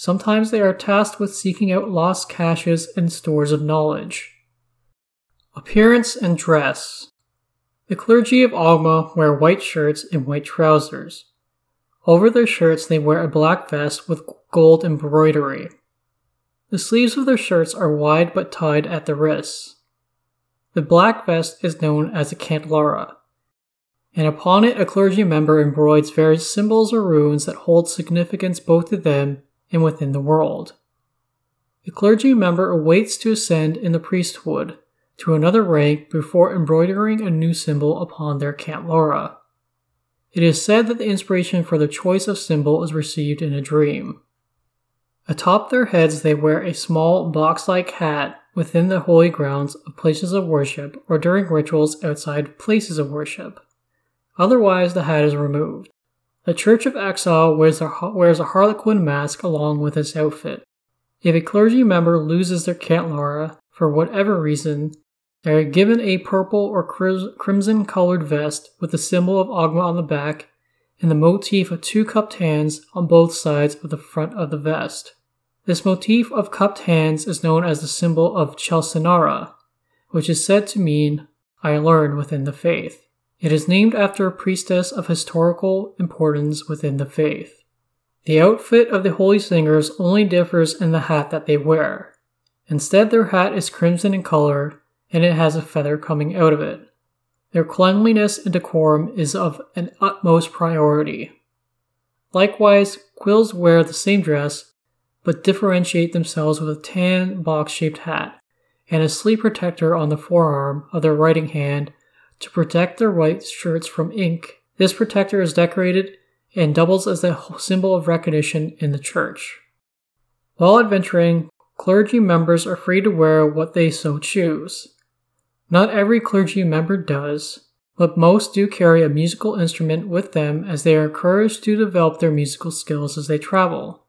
[SPEAKER 1] Sometimes they are tasked with seeking out lost caches and stores of knowledge. Appearance and dress. The clergy of Ogma wear white shirts and white trousers. Over their shirts, they wear a black vest with gold embroidery. The sleeves of their shirts are wide but tied at the wrists. The black vest is known as a candelabra, and upon it a clergy member embroids various symbols or runes that hold significance both to them and within the world. The clergy member awaits to ascend in the priesthood to another rank before embroidering a new symbol upon their candelabra. It is said that the inspiration for the choice of symbol is received in a dream. Atop their heads, they wear a small box like hat within the holy grounds of places of worship or during rituals outside places of worship. Otherwise, the hat is removed. The Church of Exile wears a, wears a harlequin mask along with its outfit. If a clergy member loses their candelabra for whatever reason, they are given a purple or crimson colored vest with the symbol of Ogma on the back and the motif of two cupped hands on both sides of the front of the vest. This motif of cupped hands is known as the symbol of Chelsinara, which is said to mean I learned within the faith. It is named after a priestess of historical importance within the faith. The outfit of the holy singers only differs in the hat that they wear. Instead, their hat is crimson in color and it has a feather coming out of it. Their cleanliness and decorum is of an utmost priority. Likewise, quills wear the same dress, but differentiate themselves with a tan box shaped hat and a sleeve protector on the forearm of their writing hand to protect their white shirts from ink. This protector is decorated and doubles as a symbol of recognition in the church. While adventuring, clergy members are free to wear what they so choose. Not every clergy member does, but most do carry a musical instrument with them as they are encouraged to develop their musical skills as they travel.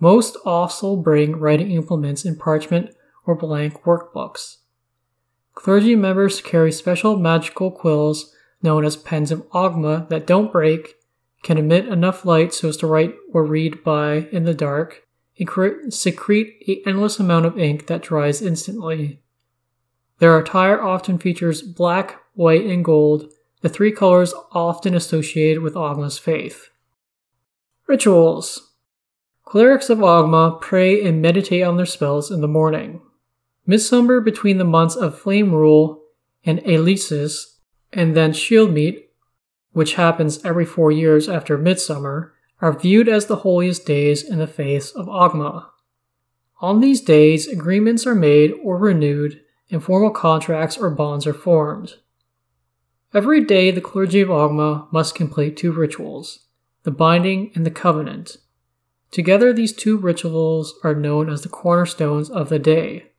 [SPEAKER 1] Most also bring writing implements in parchment or blank workbooks. Clergy members carry special magical quills known as pens of Ogma that don't break, can emit enough light so as to write or read by in the dark, and secrete an endless amount of ink that dries instantly. Their attire often features black, white, and gold, the three colors often associated with Ogma's faith. Rituals Clerics of Ogma pray and meditate on their spells in the morning. Midsummer between the months of Flamerule and Eleasis, and then Shield Shieldmeet, which happens every four years after Midsummer, are viewed as the holiest days in the faith of Ogma. On these days, agreements are made or renewed informal contracts or bonds are formed. Every day, the clergy of Ogma must complete two rituals the binding and the covenant. Together, these two rituals are known as the cornerstones of the day.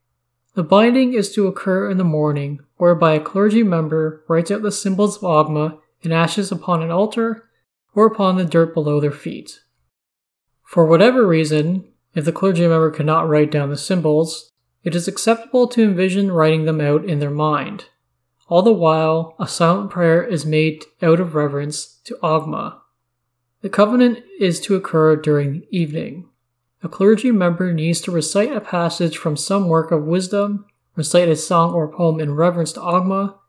[SPEAKER 1] The binding is to occur in the morning, whereby a clergy member writes out the symbols of Ogma in ashes upon an altar or upon the dirt below their feet. For whatever reason, if the clergy member cannot write down the symbols, it is acceptable to envision writing them out in their mind. All the while, a silent prayer is made out of reverence to Ogma. The covenant is to occur during the evening. A clergy member needs to recite a passage from some work of wisdom, recite a song or poem in reverence to Ogma,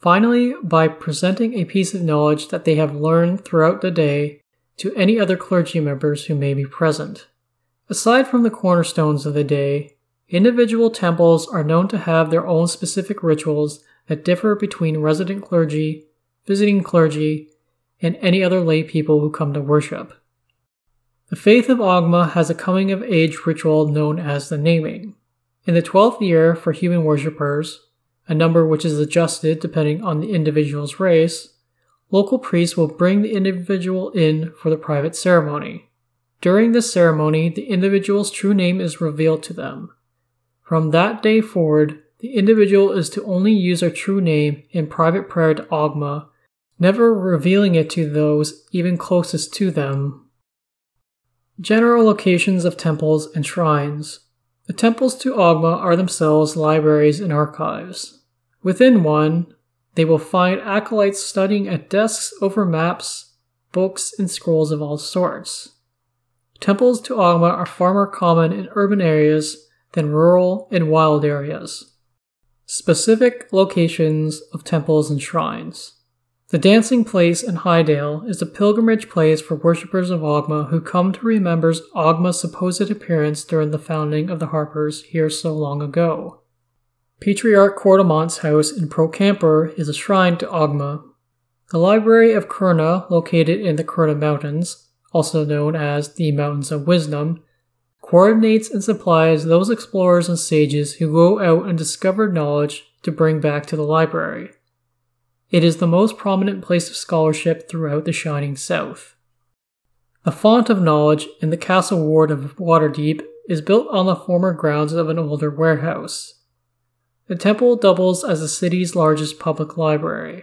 [SPEAKER 1] finally, by presenting a piece of knowledge that they have learned throughout the day to any other clergy members who may be present. Aside from the cornerstones of the day, individual temples are known to have their own specific rituals that differ between resident clergy, visiting clergy, and any other lay people who come to worship. The faith of Ogma has a coming of age ritual known as the naming. In the 12th year for human worshippers, a number which is adjusted depending on the individual's race, local priests will bring the individual in for the private ceremony. During this ceremony, the individual's true name is revealed to them. From that day forward, the individual is to only use their true name in private prayer to Ogma, never revealing it to those even closest to them. General locations of temples and shrines. The temples to Ogma are themselves libraries and archives. Within one, they will find acolytes studying at desks over maps, books, and scrolls of all sorts. Temples to Ogma are far more common in urban areas than rural and wild areas. Specific locations of temples and shrines. The Dancing Place in Highdale is a pilgrimage place for worshippers of Ogma who come to remember Ogma's supposed appearance during the founding of the Harpers here so long ago. Patriarch Cordamont's house in Procampur is a shrine to Ogma. The Library of Kurna, located in the Kurna Mountains, also known as the Mountains of Wisdom, coordinates and supplies those explorers and sages who go out and discover knowledge to bring back to the library. It is the most prominent place of scholarship throughout the Shining South. The Font of Knowledge in the Castle Ward of Waterdeep is built on the former grounds of an older warehouse. The temple doubles as the city's largest public library.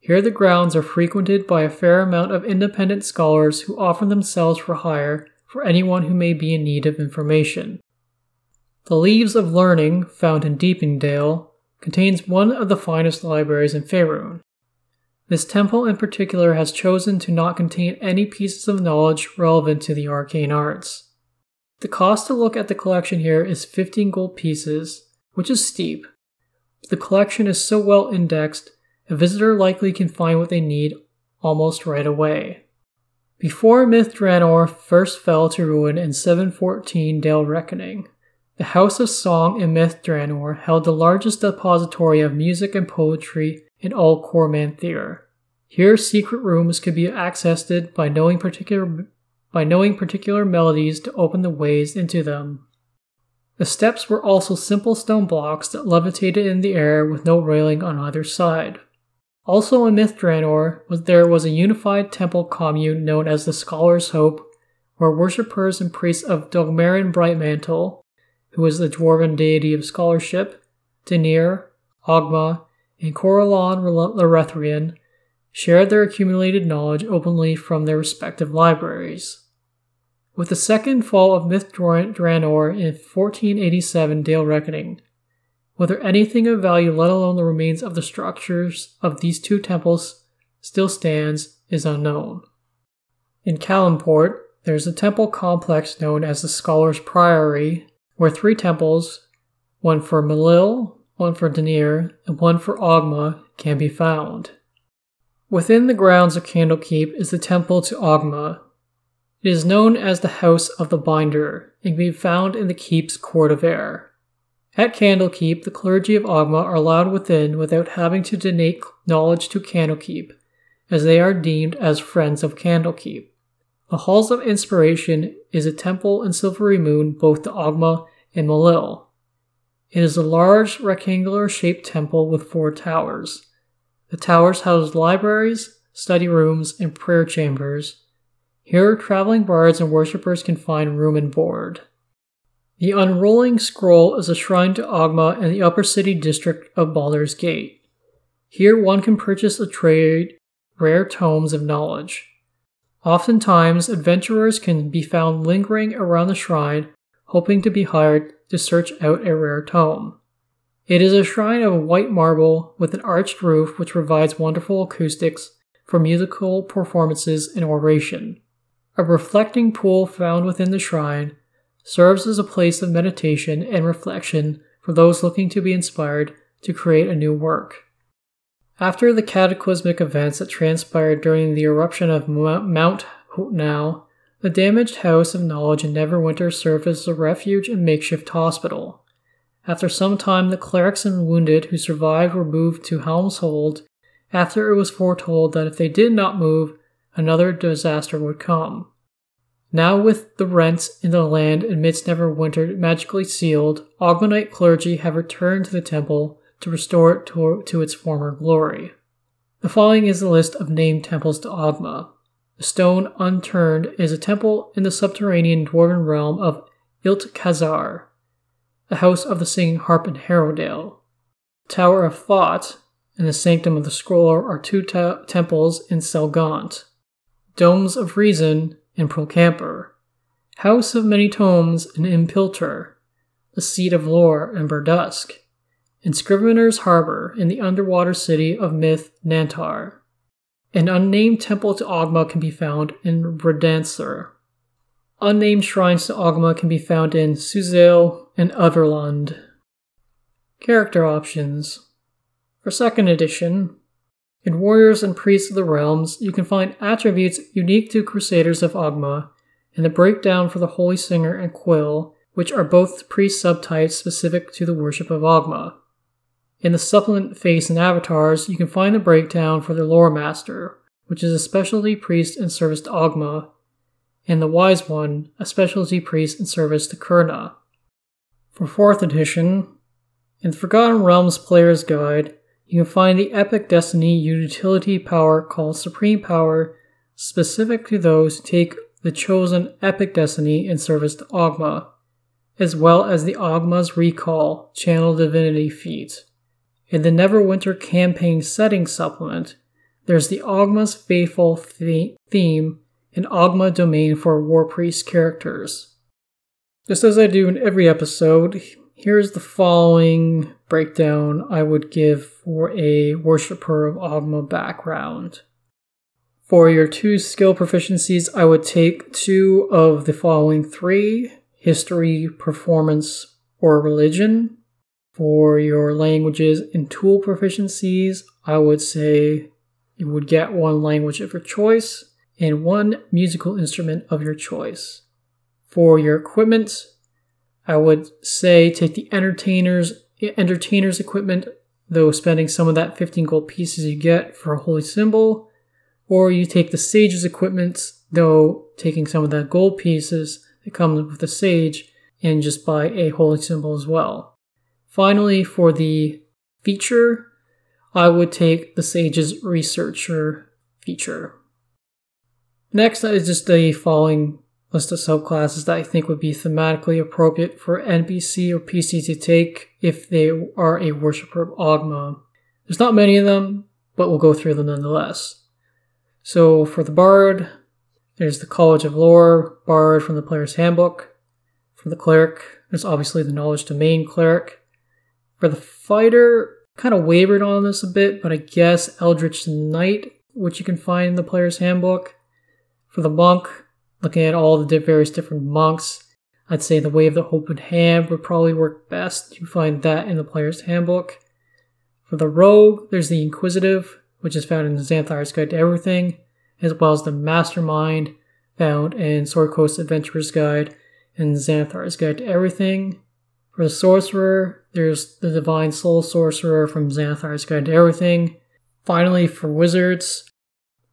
[SPEAKER 1] Here, the grounds are frequented by a fair amount of independent scholars who offer themselves for hire for anyone who may be in need of information. The Leaves of Learning, found in Deepingdale, contains one of the finest libraries in Faerun. This temple in particular has chosen to not contain any pieces of knowledge relevant to the arcane arts. The cost to look at the collection here is 15 gold pieces, which is steep. The collection is so well indexed, a visitor likely can find what they need almost right away. Before Myth Drannor first fell to ruin in 714 Dale Reckoning, the House of Song in Myth Drannor held the largest depository of music and poetry in all Cormanthyr. Here, secret rooms could be accessed by knowing particular by knowing particular melodies to open the ways into them. The steps were also simple stone blocks that levitated in the air with no railing on either side. Also in Myth Drannor there was a unified temple commune known as the Scholar's Hope, where worshippers and priests of Dugmaren Brightmantle, who was the dwarven deity of scholarship, Deneir, Ogma, and Corellon Larethian, shared their accumulated knowledge openly from their respective libraries. With the second fall of Myth Drannor in 1487 Dale Reckoning, whether anything of value, let alone the remains of the structures of these two temples, still stands is unknown. In Calimport, there is a temple complex known as the Scholar's Priory, where three temples, one for Milil, one for Deneir, and one for Ogma, can be found. Within the grounds of Candlekeep is the temple to Ogma, it is known as the House of the Binder and can be found in the keep's court of air. At Candlekeep, the clergy of Ogma are allowed within without having to donate knowledge to Candlekeep, as they are deemed as friends of Candlekeep. The Halls of Inspiration is a temple in Silverymoon both to Ogma and Milil. It is a large rectangular shaped temple with four towers. The towers house libraries, study rooms, and prayer chambers, here, traveling bards and worshippers can find room and board. The Unrolling Scroll is a shrine to Ogma in the upper city district of Baldur's Gate. Here, one can purchase a trade rare tomes of knowledge. Oftentimes, adventurers can be found lingering around the shrine, hoping to be hired to search out a rare tome. It is a shrine of white marble with an arched roof which provides wonderful acoustics for musical performances and oration. A reflecting pool found within the shrine serves as a place of meditation and reflection for those looking to be inspired to create a new work. After the cataclysmic events that transpired during the eruption of Mount Hotenow, the damaged House of Knowledge in Neverwinter served as a refuge and makeshift hospital. After some time, the clerics and wounded who survived were moved to Helm's Hold after it was foretold that if they did not move, another disaster would come. Now, with the rents in the land amidst Neverwinter magically sealed, Ogmanite clergy have returned to the temple to restore it to, to its former glory. The following is a list of named temples to Ogma. Stone Unturned is a temple in the subterranean dwarven realm of Iltkhazar, the House of the Singing Harp in Harrowdale. Tower of Thought and the Sanctum of the Scroller are two te- temples in Selgaunt. Domes of Reason in Procampur. House of Many Tomes in Impiltur. The Seat of Lore in Berdusk. And Scrivener's Harbor in the underwater city of Myth Nantar. An unnamed temple to Ogma can be found in Bredancer. Unnamed shrines to Ogma can be found in Suzail and Everlund. Character options For 2nd edition, in Warriors and Priests of the Realms, you can find attributes unique to Crusaders of Ogma, and the breakdown for the Holy Singer and Quill, which are both priest subtypes specific to the worship of Ogma. In the supplement Faiths and Avatars, you can find the breakdown for the Lore Master, which is a specialty priest in service to Ogma, and the Wise One, a specialty priest in service to Kurna. For 4th edition, in the Forgotten Realms Player's Guide, you can find the Epic Destiny utility power called Supreme Power, specific to those who take the chosen Epic Destiny in service to Ogma, as well as the Ogma's Recall Channel Divinity feat. In the Neverwinter campaign setting supplement, there's the Ogma's Faithful theme and Ogma domain for War Priest characters. Just as I do in every episode, here's the following breakdown I would give for a Worshipper of Ogma background. For your two skill proficiencies, I would take two of the following three history, performance, or religion. For your languages and tool proficiencies, I would say you would get one language of your choice and one musical instrument of your choice. For your equipment, I would say take the entertainers entertainers equipment, though spending some of that 15 gold pieces you get for a holy symbol, or you take the sage's equipment, though taking some of that gold pieces that comes with the sage and just buy a holy symbol as well. Finally, for the feature, I would take the Sage's Researcher feature. Next is just the following list of subclasses that I think would be thematically appropriate for NPC or PC to take if they are a worshiper of Ogma. There's not many of them, but we'll go through them nonetheless. So for the Bard, there's the College of Lore, Bard from the Player's Handbook. For the Cleric, there's obviously the Knowledge Domain Cleric. For the fighter, kind of wavered on this a bit, but I guess Eldritch Knight, which you can find in the player's handbook. For the monk, looking at all the various different monks, I'd say the Way of the Open Hand would probably work best. You find that in the player's handbook. For the rogue, there's the Inquisitive, which is found in Xanathar's Guide to Everything, as well as the Mastermind, found in Sword Coast Adventurer's Guide and Xanathar's Guide to Everything. For the sorcerer, there's the Divine Soul Sorcerer from Xanathar's Guide to Everything. Finally, for wizards,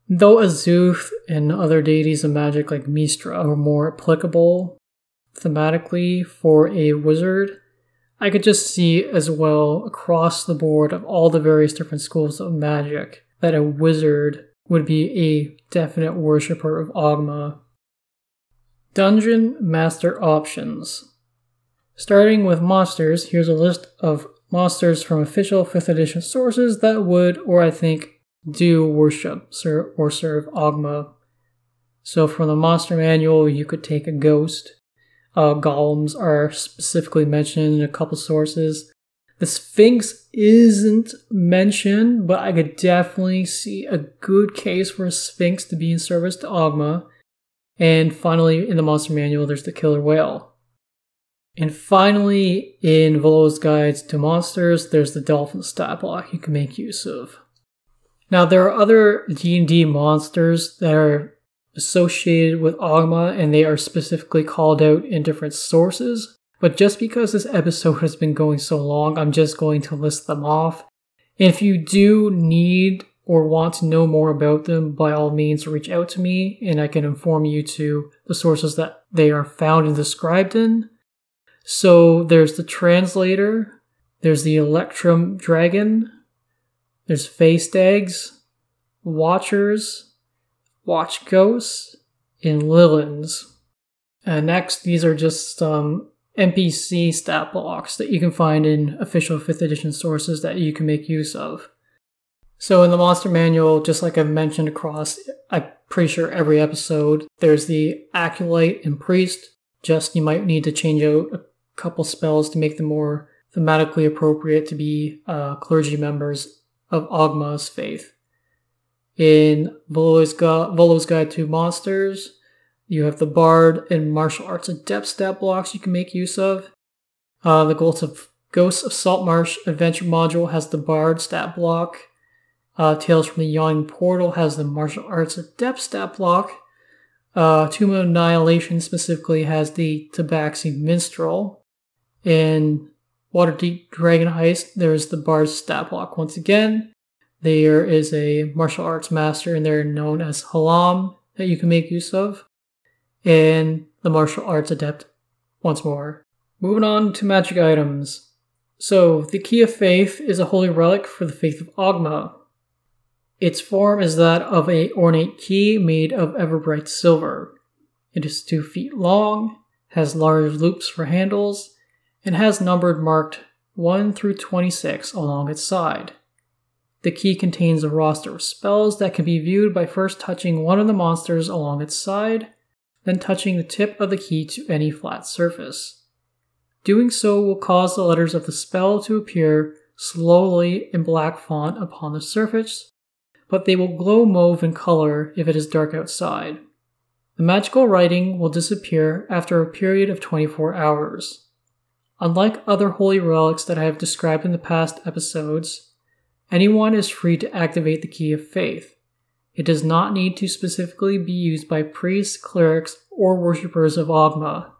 [SPEAKER 1] though Azuth and other deities of magic like Mystra are more applicable thematically for a wizard, I could just see as well across the board of all the various different schools of magic that a wizard would be a definite worshiper of Ogma. Dungeon Master Options Starting with monsters, here's a list of monsters from official 5th edition sources that would, or I think, do worship or serve Ogma. So from the monster manual, you could take a ghost. Uh, golems are specifically mentioned in a couple sources. The Sphinx isn't mentioned, but I could definitely see a good case for a Sphinx to be in service to Ogma. And finally, in the monster manual, there's the killer whale. And finally, in Volo's Guides to Monsters, there's the dolphin stat block you can make use of. Now, there are other D&D monsters that are associated with Ogma, and they are specifically called out in different sources. But just because this episode has been going so long, I'm just going to list them off. If you do need or want to know more about them, by all means reach out to me and I can inform you to the sources that they are found and described in. So there's the translator, there's the Electrum Dragon, there's Faced Eggs, Watchers, Watch Ghosts, and Lilins. And next, these are just um, some NPC stat blocks that you can find in official 5th edition sources that you can make use of. So in the monster manual, just like I've mentioned across, I'm pretty sure every episode, there's the acolyte and priest. Just you might need to change out a couple spells to make them more thematically appropriate to be uh, clergy members of Ogma's faith. In Volo's, Gu- Volo's Guide to Monsters, you have the Bard and Martial Arts Adept stat blocks you can make use of. Uh, the Ghosts of, Ghosts of Saltmarsh Adventure module has the Bard stat block. Uh, Tales from the Yawning Portal has the Martial Arts Adept stat block. Uh, Tomb of Annihilation specifically has the Tabaxi Minstrel. In Waterdeep Dragon Heist, there's the Bard stat block once again. There is a martial arts master in there known as Hlam that you can make use of. And the martial arts adept once more. Moving on to magic items. So, the Key of Faith is a holy relic for the faith of Ogma. Its form is that of a ornate key made of everbright silver. It is two feet long, has large loops for handles, and has numbered marked 1 through 26 along its side. The key contains a roster of spells that can be viewed by first touching one of the monsters along its side, then touching the tip of the key to any flat surface. Doing so will cause the letters of the spell to appear slowly in black font upon the surface, but they will glow mauve in color if it is dark outside. The magical writing will disappear after a period of 24 hours. Unlike other holy relics that I have described in the past episodes, anyone is free to activate the Key of Faith. It does not need to specifically be used by priests, clerics, or worshippers of Ogma.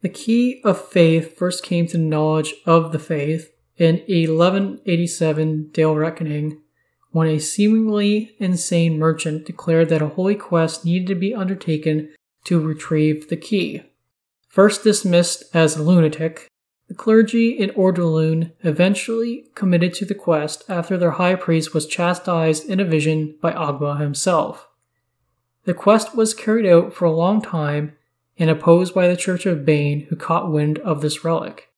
[SPEAKER 1] The Key of Faith first came to knowledge of the faith in 1187 Dale Reckoning when a seemingly insane merchant declared that a holy quest needed to be undertaken to retrieve the key. First dismissed as a lunatic, the clergy in Ordalune eventually committed to the quest after their high priest was chastised in a vision by Ogma himself. The quest was carried out for a long time and opposed by the Church of Bane, who caught wind of this relic.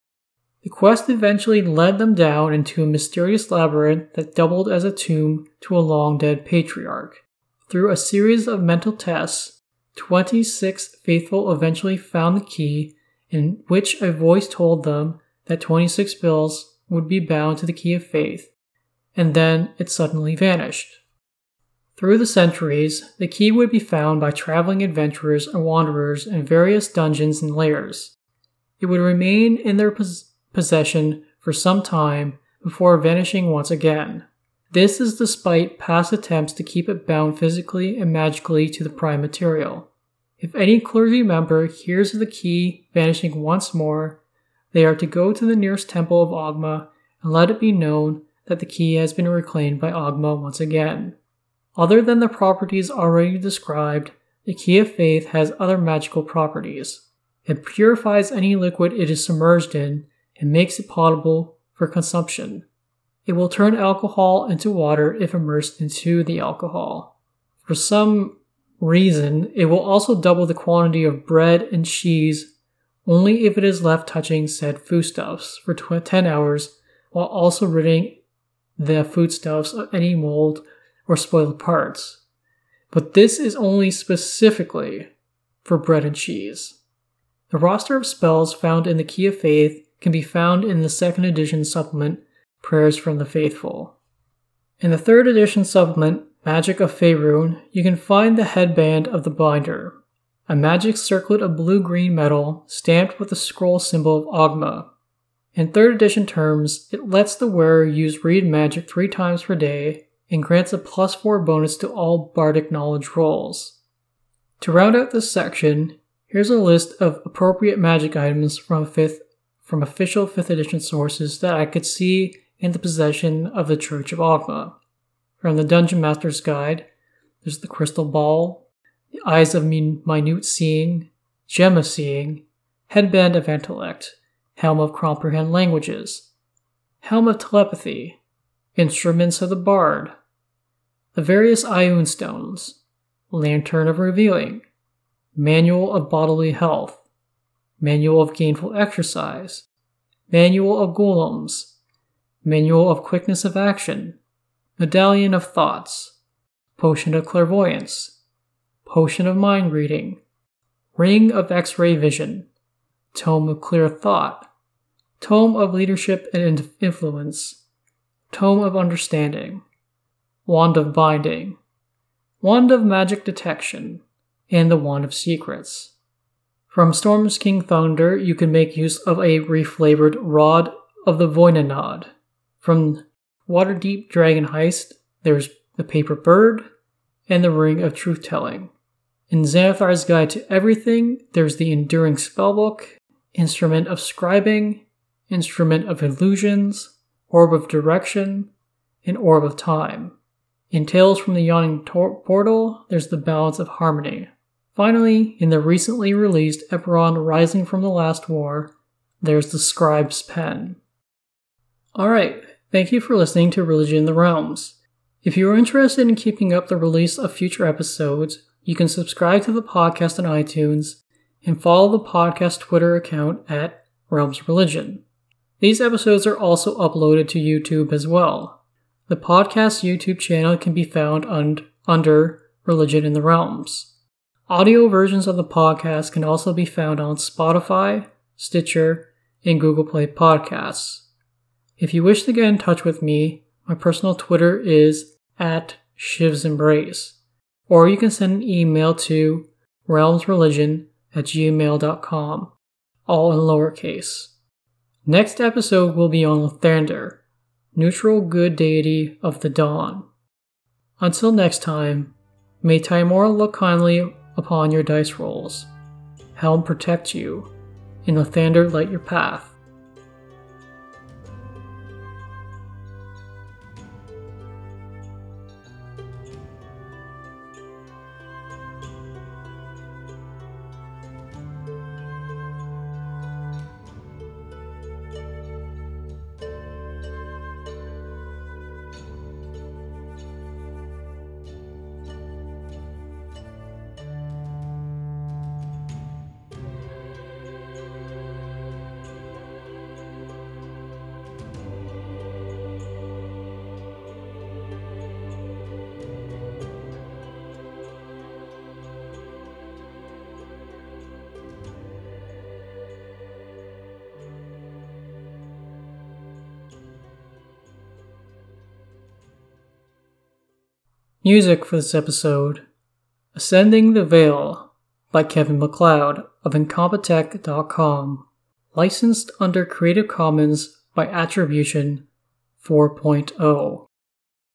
[SPEAKER 1] The quest eventually led them down into a mysterious labyrinth that doubled as a tomb to a long dead patriarch. Through a series of mental tests, 26 faithful eventually found the key in which a voice told them that 26 bills would be bound to the key of faith, and then it suddenly vanished. Through the centuries, the key would be found by traveling adventurers and wanderers in various dungeons and lairs. It would remain in their pos- possession for some time before vanishing once again. This is despite past attempts to keep it bound physically and magically to the prime material. If any clergy member hears of the key vanishing once more, they are to go to the nearest temple of Ogma and let it be known that the key has been reclaimed by Ogma once again. Other than the properties already described, the key of faith has other magical properties. It purifies any liquid it is submerged in and makes it potable for consumption. It will turn alcohol into water if immersed into the alcohol. For some reason, it will also double the quantity of bread and cheese only if it is left touching said foodstuffs for 10 hours while also ridding the foodstuffs of any mold or spoiled parts. But this is only specifically for bread and cheese. The roster of spells found in the Key of Faith can be found in the second edition supplement, Prayers from the Faithful. In the third edition supplement, Magic of Faerun, you can find the headband of the binder, a magic circlet of blue green metal stamped with the scroll symbol of Ogma. In third edition terms, it lets the wearer use read magic three times per day and grants a plus four bonus to all bardic knowledge rolls. To round out this section, here's a list of appropriate magic items from fifth from official 5th edition sources that I could see in the possession of the Church of Ogma. From the Dungeon Master's Guide, there's the Crystal Ball, the Eyes of Minute Seeing, Gem of Seeing, Headband of Intellect, Helm of Comprehend Languages, Helm of Telepathy, Instruments of the Bard, the various Ioun Stones, Lantern of Revealing, Manual of Bodily Health, Manual of Gainful Exercise, Manual of Golems, Manual of Quickness of Action, Medallion of Thoughts, Potion of Clairvoyance, Potion of Mind Reading, Ring of X ray Vision, Tome of Clear Thought, Tome of Leadership and Influence, Tome of Understanding, Wand of Binding, Wand of Magic Detection, and the Wand of Secrets. From Storm's King Thunder, you can make use of a reflavored Rod of the Vonindod. From Waterdeep Dragon Heist, there's the Paper Bird and the Ring of Truth Telling. In Xanathar's Guide to Everything, there's the Enduring Spellbook, Instrument of Scribing, Instrument of Illusions, Orb of Direction, and Orb of Time. In Tales from the Yawning Tor- Portal, there's the Balance of Harmony. Finally, in the recently released Eberron Rising from the Last War, there's the Scribe's Pen. Alright, thank you for listening to Religion in the Realms. If you are interested in keeping up the release of future episodes, you can subscribe to the podcast on iTunes and follow the podcast Twitter account at Realms Religion. These episodes are also uploaded to YouTube as well. The podcast YouTube channel can be found un- under Religion in the Realms. Audio versions of the podcast can also be found on Spotify, Stitcher, and Google Play Podcasts. If you wish to get in touch with me, my personal Twitter is at Shiv's Embrace, or you can send an email to realmsreligion at gmail.com, all in lowercase. Next episode will be on Lathander, neutral good deity of the dawn. Until next time, may Tymora look kindly upon your dice rolls. Helm protect you, and Lathander light your path. Music for this episode Ascending the Veil by Kevin MacLeod of Incompetech.com. Licensed under Creative Commons by Attribution 4.0.